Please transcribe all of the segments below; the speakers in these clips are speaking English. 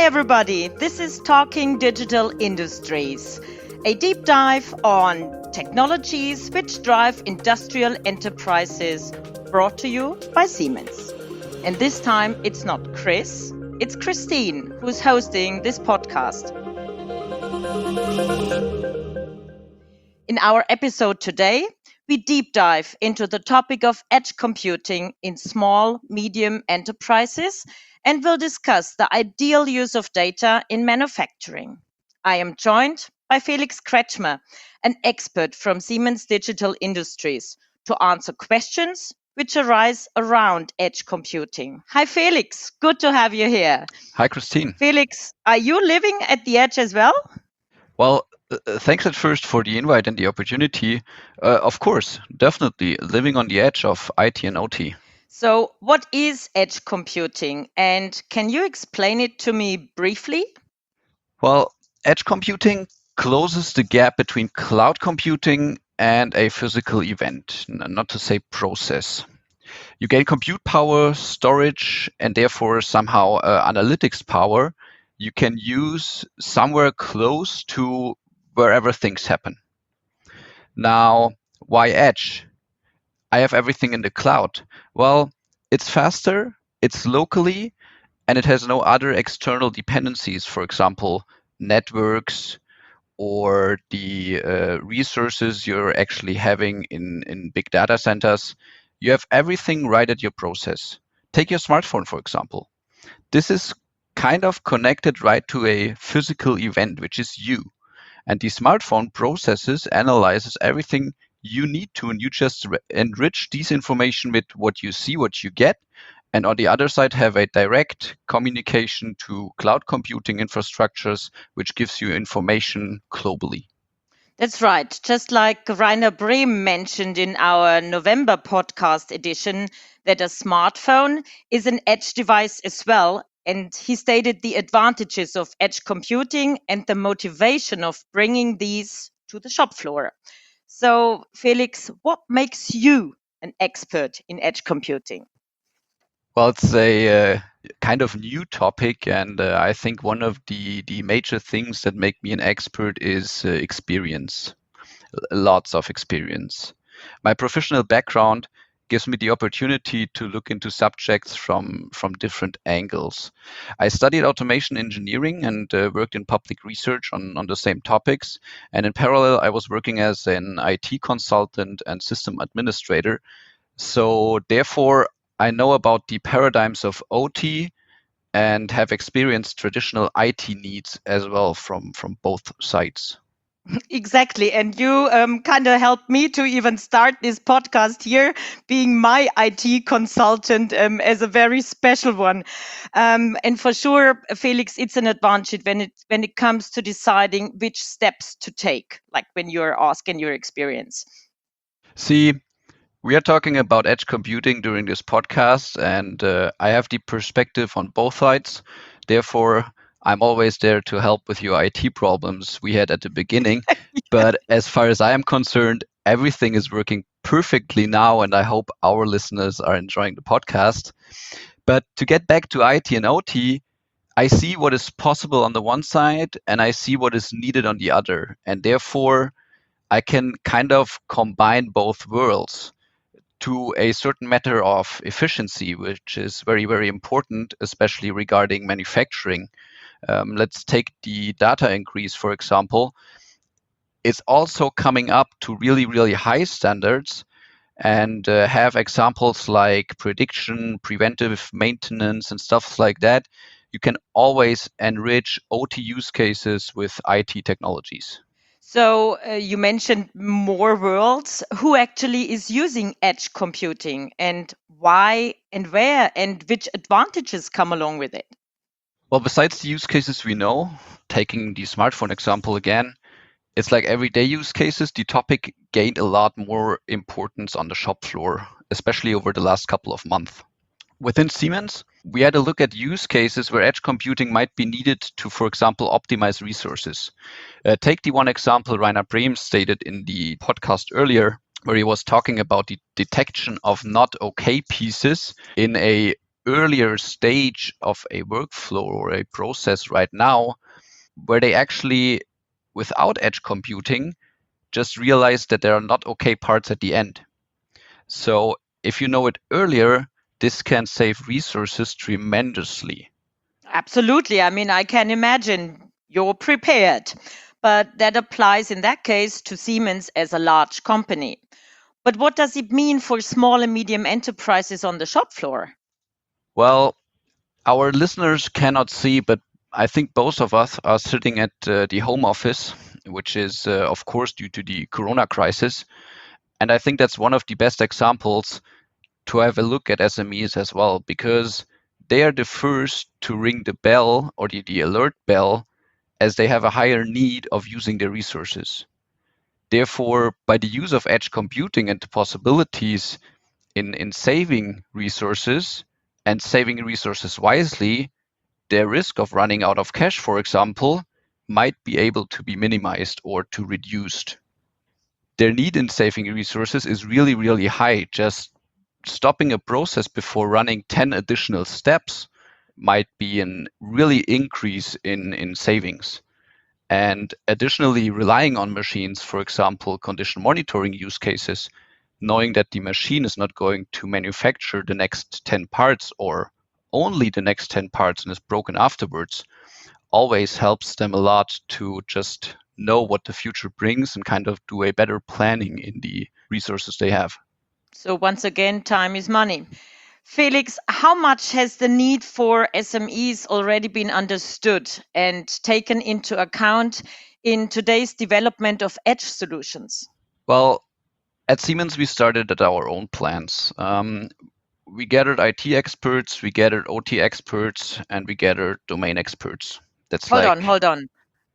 Hi, everybody. This is Talking Digital Industries, a deep dive on technologies which drive industrial enterprises, brought to you by Siemens. And this time, it's not Chris, it's Christine who's hosting this podcast. In our episode today, we deep dive into the topic of edge computing in small, medium enterprises and will discuss the ideal use of data in manufacturing. I am joined by Felix Kretschmer, an expert from Siemens Digital Industries, to answer questions which arise around edge computing. Hi, Felix. Good to have you here. Hi, Christine. Felix, are you living at the edge as well? Well, uh, uh, thanks at first for the invite and the opportunity. Uh, of course, definitely living on the edge of IT and OT. So, what is edge computing? And can you explain it to me briefly? Well, edge computing closes the gap between cloud computing and a physical event, not to say process. You gain compute power, storage, and therefore somehow uh, analytics power you can use somewhere close to wherever things happen. Now, why Edge? I have everything in the cloud. Well, it's faster, it's locally, and it has no other external dependencies, for example, networks or the uh, resources you're actually having in, in big data centers. You have everything right at your process. Take your smartphone, for example. This is kind of connected right to a physical event, which is you. And the smartphone processes, analyzes everything you need to, and you just enrich this information with what you see, what you get. And on the other side, have a direct communication to cloud computing infrastructures, which gives you information globally. That's right. Just like Rainer Brehm mentioned in our November podcast edition, that a smartphone is an edge device as well. And he stated the advantages of edge computing and the motivation of bringing these to the shop floor. So, Felix, what makes you an expert in edge computing? Well, it's a uh, kind of new topic, and uh, I think one of the the major things that make me an expert is uh, experience, lots of experience. My professional background gives me the opportunity to look into subjects from from different angles. I studied automation engineering and uh, worked in public research on, on the same topics. And in parallel, I was working as an IT consultant and system administrator. So therefore, I know about the paradigms of OT and have experienced traditional IT needs as well from from both sides. Exactly. And you um, kind of helped me to even start this podcast here, being my IT consultant um, as a very special one. Um, and for sure, Felix, it's an advantage when it when it comes to deciding which steps to take, like when you're asking your experience. See, we are talking about edge computing during this podcast, and uh, I have the perspective on both sides. Therefore, I'm always there to help with your IT problems we had at the beginning. yeah. But as far as I am concerned, everything is working perfectly now, and I hope our listeners are enjoying the podcast. But to get back to IT and OT, I see what is possible on the one side and I see what is needed on the other. And therefore, I can kind of combine both worlds to a certain matter of efficiency, which is very, very important, especially regarding manufacturing. Um, let's take the data increase, for example. It's also coming up to really, really high standards and uh, have examples like prediction, preventive maintenance, and stuff like that. You can always enrich OT use cases with IT technologies. So uh, you mentioned more worlds. Who actually is using edge computing and why and where and which advantages come along with it? Well, besides the use cases we know, taking the smartphone example again, it's like everyday use cases. The topic gained a lot more importance on the shop floor, especially over the last couple of months. Within Siemens, we had a look at use cases where edge computing might be needed to, for example, optimize resources. Uh, take the one example Rainer Brehm stated in the podcast earlier, where he was talking about the detection of not okay pieces in a earlier stage of a workflow or a process right now where they actually, without edge computing, just realize that there are not okay parts at the end. So if you know it earlier, this can save resources tremendously. Absolutely. I mean, I can imagine you're prepared, but that applies in that case to Siemens as a large company. But what does it mean for small and medium enterprises on the shop floor? Well, our listeners cannot see, but I think both of us are sitting at uh, the home office, which is, uh, of course, due to the corona crisis. And I think that's one of the best examples to have a look at SMEs as well, because they are the first to ring the bell or the, the alert bell as they have a higher need of using their resources. Therefore, by the use of edge computing and the possibilities in, in saving resources and saving resources wisely, their risk of running out of cash, for example, might be able to be minimized or to reduced. Their need in saving resources is really, really high. Just stopping a process before running 10 additional steps might be an really increase in, in savings. And additionally, relying on machines, for example, condition monitoring use cases, knowing that the machine is not going to manufacture the next 10 parts or only the next 10 parts and is broken afterwards, always helps them a lot to just know what the future brings and kind of do a better planning in the resources they have. So, once again, time is money. Felix, how much has the need for SMEs already been understood and taken into account in today's development of edge solutions? Well, at Siemens, we started at our own plans. Um, we gathered IT experts, we gathered OT experts, and we gathered domain experts. That's hold like... on, hold on.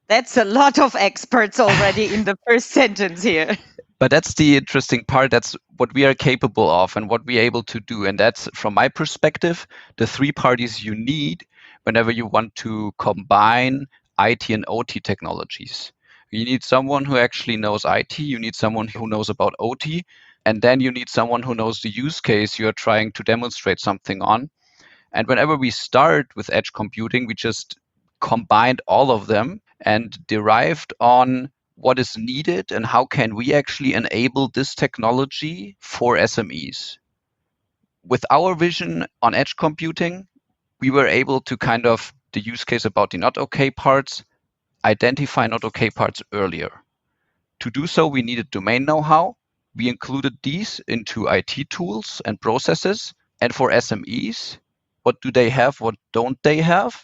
That's a lot of experts already in the first sentence here but that's the interesting part that's what we are capable of and what we're able to do and that's from my perspective the three parties you need whenever you want to combine it and ot technologies you need someone who actually knows it you need someone who knows about ot and then you need someone who knows the use case you're trying to demonstrate something on and whenever we start with edge computing we just combined all of them and derived on what is needed and how can we actually enable this technology for SMEs. With our vision on edge computing, we were able to kind of the use case about the not okay parts, identify not okay parts earlier. To do so, we needed domain know-how. We included these into IT tools and processes. And for SMEs, what do they have? What don't they have?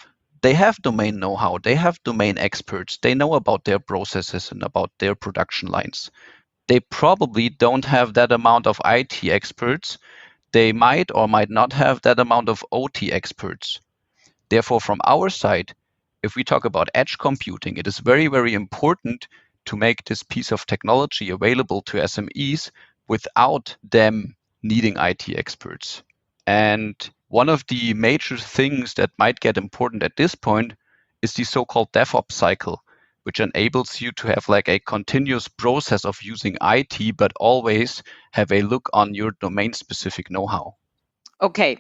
they have domain know-how they have domain experts they know about their processes and about their production lines they probably don't have that amount of it experts they might or might not have that amount of ot experts therefore from our side if we talk about edge computing it is very very important to make this piece of technology available to smes without them needing it experts and one of the major things that might get important at this point is the so-called DevOps cycle, which enables you to have like a continuous process of using IT, but always have a look on your domain specific know-how. Okay.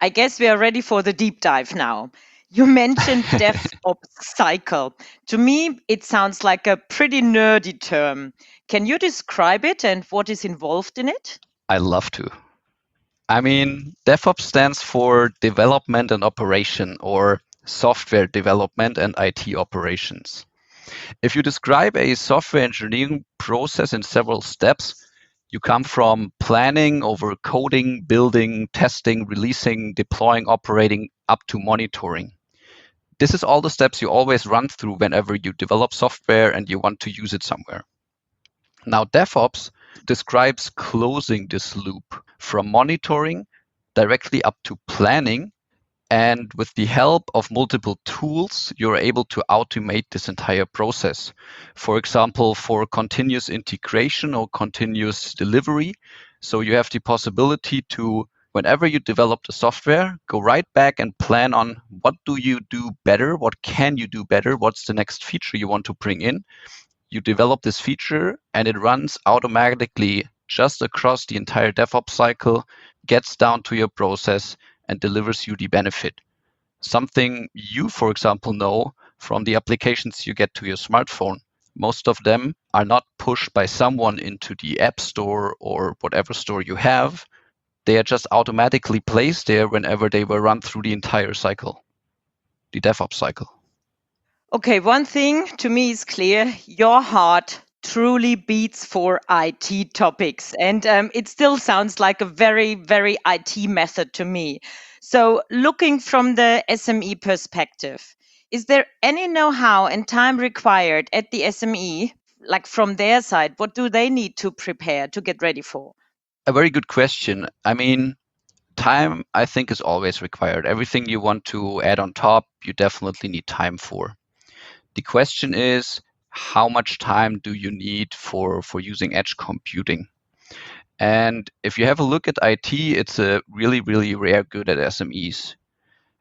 I guess we are ready for the deep dive now. You mentioned DevOps cycle. To me, it sounds like a pretty nerdy term. Can you describe it and what is involved in it? I love to. I mean, DevOps stands for development and operation or software development and IT operations. If you describe a software engineering process in several steps, you come from planning over coding, building, testing, releasing, deploying, operating, up to monitoring. This is all the steps you always run through whenever you develop software and you want to use it somewhere. Now, DevOps describes closing this loop from monitoring directly up to planning. And with the help of multiple tools, you're able to automate this entire process. For example, for continuous integration or continuous delivery. So you have the possibility to, whenever you develop the software, go right back and plan on what do you do better? What can you do better? What's the next feature you want to bring in? You develop this feature and it runs automatically just across the entire DevOps cycle, gets down to your process, and delivers you the benefit. Something you, for example, know from the applications you get to your smartphone. Most of them are not pushed by someone into the App Store or whatever store you have. They are just automatically placed there whenever they were run through the entire cycle, the DevOps cycle. Okay, one thing to me is clear your heart truly beats for IT topics. And um, it still sounds like a very, very IT method to me. So, looking from the SME perspective, is there any know how and time required at the SME, like from their side? What do they need to prepare to get ready for? A very good question. I mean, time, I think, is always required. Everything you want to add on top, you definitely need time for. The question is, how much time do you need for, for using edge computing? And if you have a look at IT, it's a really, really rare good at SMEs.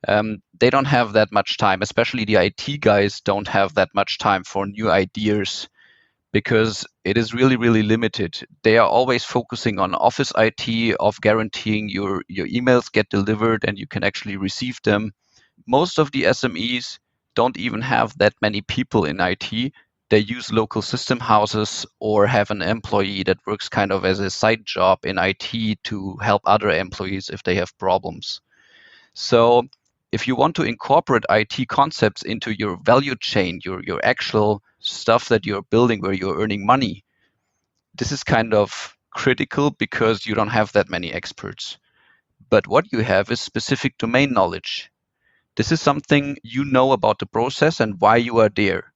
Um, they don't have that much time, especially the IT guys don't have that much time for new ideas because it is really, really limited. They are always focusing on office IT, of guaranteeing your, your emails get delivered and you can actually receive them. Most of the SMEs don't even have that many people in IT they use local system houses or have an employee that works kind of as a side job in IT to help other employees if they have problems. So if you want to incorporate IT concepts into your value chain, your your actual stuff that you're building where you're earning money, this is kind of critical because you don't have that many experts. But what you have is specific domain knowledge. This is something you know about the process and why you are there.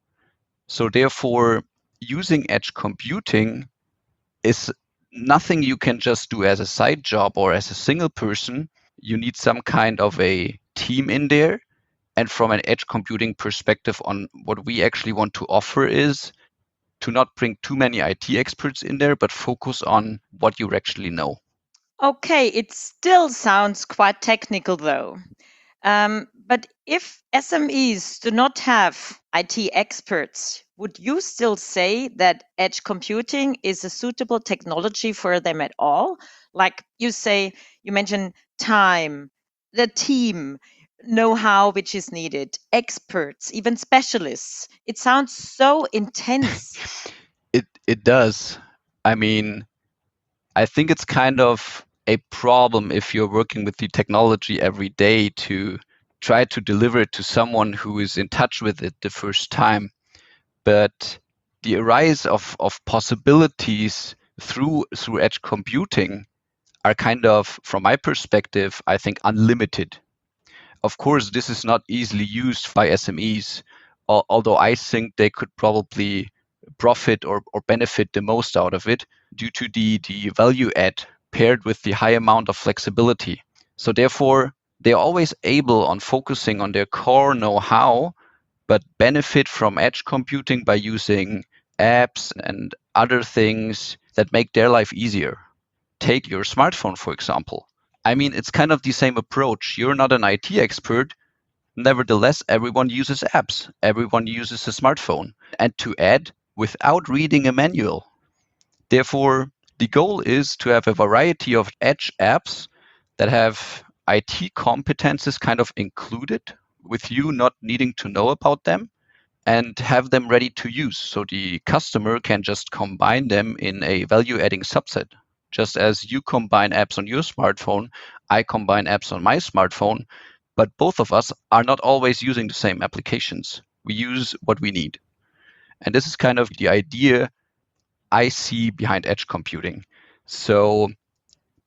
So therefore, using edge computing is nothing you can just do as a side job or as a single person. You need some kind of a team in there. And from an edge computing perspective on what we actually want to offer is to not bring too many IT experts in there, but focus on what you actually know. Okay, it still sounds quite technical though. Um, but if SMEs do not have IT experts, would you still say that edge computing is a suitable technology for them at all? Like you say, you mentioned time, the team, know how which is needed, experts, even specialists. It sounds so intense. it it does. I mean, I think it's kind of a problem if you're working with the technology every day to try to deliver it to someone who is in touch with it the first time. But the arise of, of possibilities through through edge computing are kind of, from my perspective, I think unlimited. Of course, this is not easily used by SMEs, although I think they could probably profit or, or benefit the most out of it due to the, the value add paired with the high amount of flexibility. So therefore, they're always able on focusing on their core know-how, but benefit from edge computing by using apps and other things that make their life easier. Take your smartphone, for example. I mean, it's kind of the same approach. You're not an IT expert. Nevertheless, everyone uses apps. Everyone uses a smartphone. And to add, without reading a manual. Therefore, the goal is to have a variety of edge apps that have IT competences kind of included with you not needing to know about them and have them ready to use. So the customer can just combine them in a value adding subset. Just as you combine apps on your smartphone, I combine apps on my smartphone, but both of us are not always using the same applications. We use what we need. And this is kind of the idea I see behind edge computing. So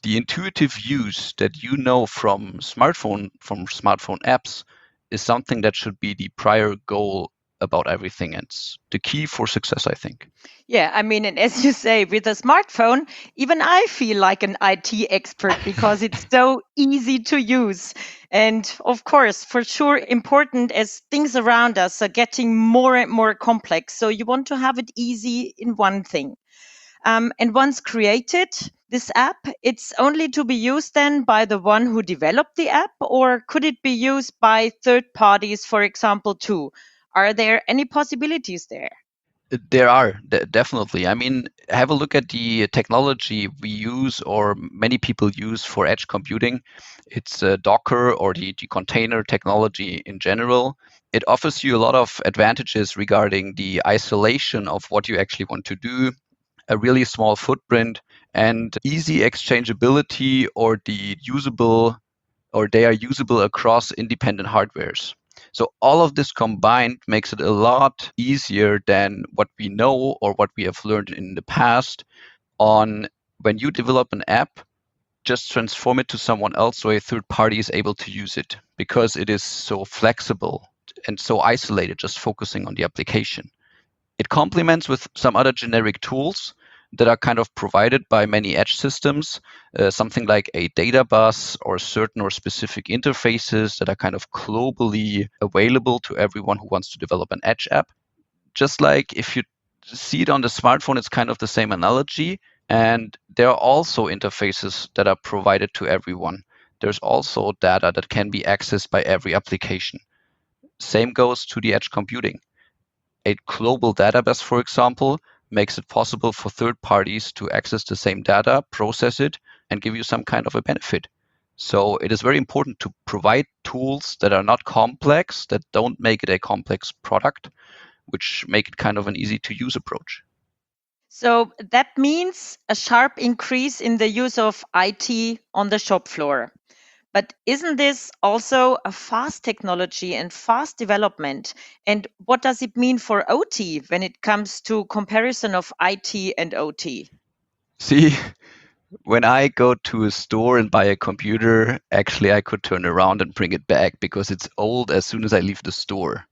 the intuitive use that you know from smartphone from smartphone apps is something that should be the prior goal about everything. It's the key for success, I think. Yeah, I mean, and as you say, with a smartphone, even I feel like an IT expert because it's so easy to use. And of course, for sure, important as things around us are getting more and more complex. So you want to have it easy in one thing. Um, and once created, this app, it's only to be used then by the one who developed the app, or could it be used by third parties, for example, too? Are there any possibilities there? There are definitely. I mean, have a look at the technology we use or many people use for edge computing. It's uh, Docker or the, the container technology in general. It offers you a lot of advantages regarding the isolation of what you actually want to do, a really small footprint, and easy exchangeability or the usable or they are usable across independent hardwares. So all of this combined makes it a lot easier than what we know or what we have learned in the past on when you develop an app, just transform it to someone else so a third party is able to use it because it is so flexible and so isolated, just focusing on the application. It complements with some other generic tools that are kind of provided by many edge systems, uh, something like a data bus or certain or specific interfaces that are kind of globally available to everyone who wants to develop an edge app. Just like if you see it on the smartphone, it's kind of the same analogy. And there are also interfaces that are provided to everyone. There's also data that can be accessed by every application. Same goes to the edge computing. A global database, for example, makes it possible for third parties to access the same data, process it, and give you some kind of a benefit. So it is very important to provide tools that are not complex, that don't make it a complex product, which make it kind of an easy to use approach. So that means a sharp increase in the use of IT on the shop floor. But isn't this also a fast technology and fast development? And what does it mean for OT when it comes to comparison of IT and OT? See, when I go to a store and buy a computer, actually I could turn around and bring it back because it's old as soon as I leave the store.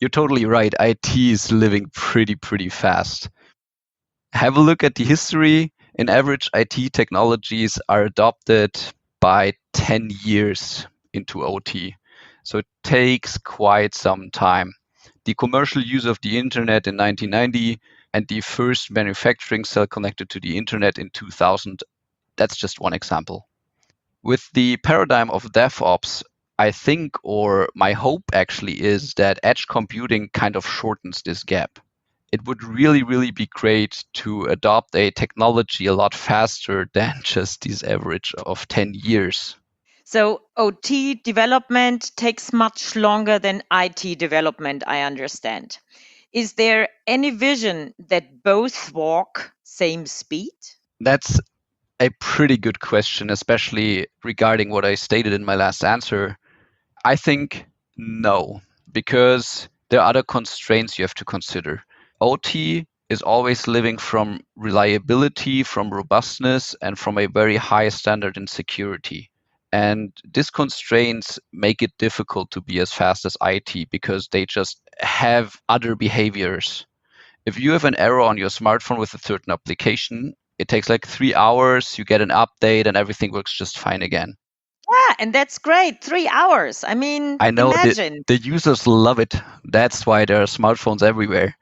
You're totally right. IT is living pretty, pretty fast. Have a look at the history. In average, IT technologies are adopted by 10 years into OT. So it takes quite some time. The commercial use of the internet in 1990 and the first manufacturing cell connected to the internet in 2000, that's just one example. With the paradigm of DevOps, I think, or my hope actually, is that edge computing kind of shortens this gap it would really, really be great to adopt a technology a lot faster than just this average of 10 years. So OT development takes much longer than IT development, I understand. Is there any vision that both walk same speed? That's a pretty good question, especially regarding what I stated in my last answer. I think no, because there are other constraints you have to consider. OT is always living from reliability, from robustness, and from a very high standard in security. And these constraints make it difficult to be as fast as IT because they just have other behaviors. If you have an error on your smartphone with a certain application, it takes like three hours, you get an update, and everything works just fine again. Yeah, and that's great. Three hours. I mean, I know imagine. The, the users love it. That's why there are smartphones everywhere.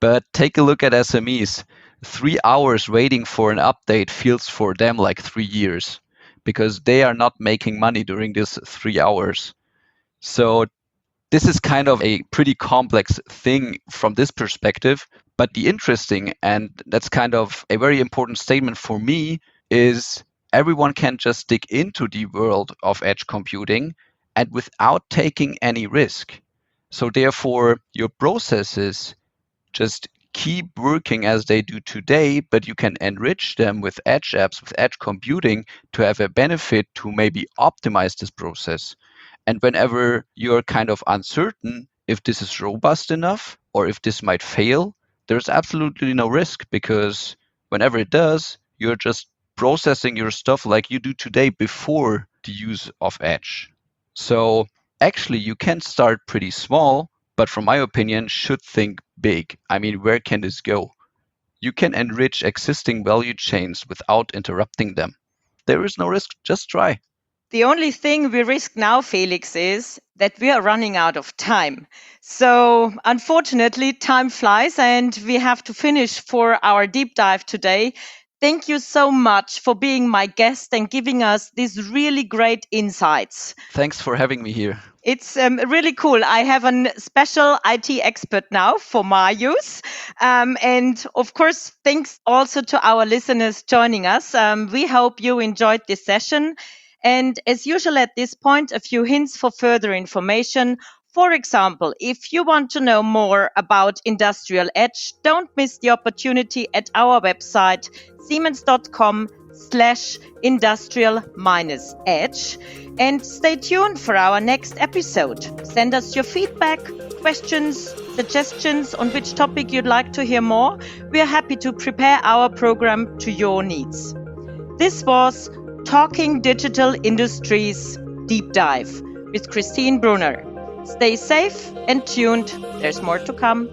But take a look at SMEs. Three hours waiting for an update feels for them like three years because they are not making money during this three hours. So this is kind of a pretty complex thing from this perspective. But the interesting, and that's kind of a very important statement for me, is everyone can just dig into the world of edge computing and without taking any risk. So therefore, your processes just keep working as they do today, but you can enrich them with edge apps, with edge computing to have a benefit to maybe optimize this process. And whenever you're kind of uncertain if this is robust enough or if this might fail, there's absolutely no risk because whenever it does, you're just processing your stuff like you do today before the use of edge. So actually, you can start pretty small but from my opinion, should think big. I mean, where can this go? You can enrich existing value chains without interrupting them. There is no risk, just try. The only thing we risk now, Felix, is that we are running out of time. So, unfortunately, time flies and we have to finish for our deep dive today. Thank you so much for being my guest and giving us these really great insights. Thanks for having me here. It's um, really cool. I have a special IT expert now for my use. Um, and of course, thanks also to our listeners joining us. Um, we hope you enjoyed this session. And as usual at this point, a few hints for further information. For example, if you want to know more about Industrial Edge, don't miss the opportunity at our website, siemens.com slash industrial minus edge. And stay tuned for our next episode. Send us your feedback, questions, suggestions on which topic you'd like to hear more. We are happy to prepare our program to your needs. This was Talking Digital Industries Deep Dive with Christine Brunner. Stay safe and tuned. There's more to come.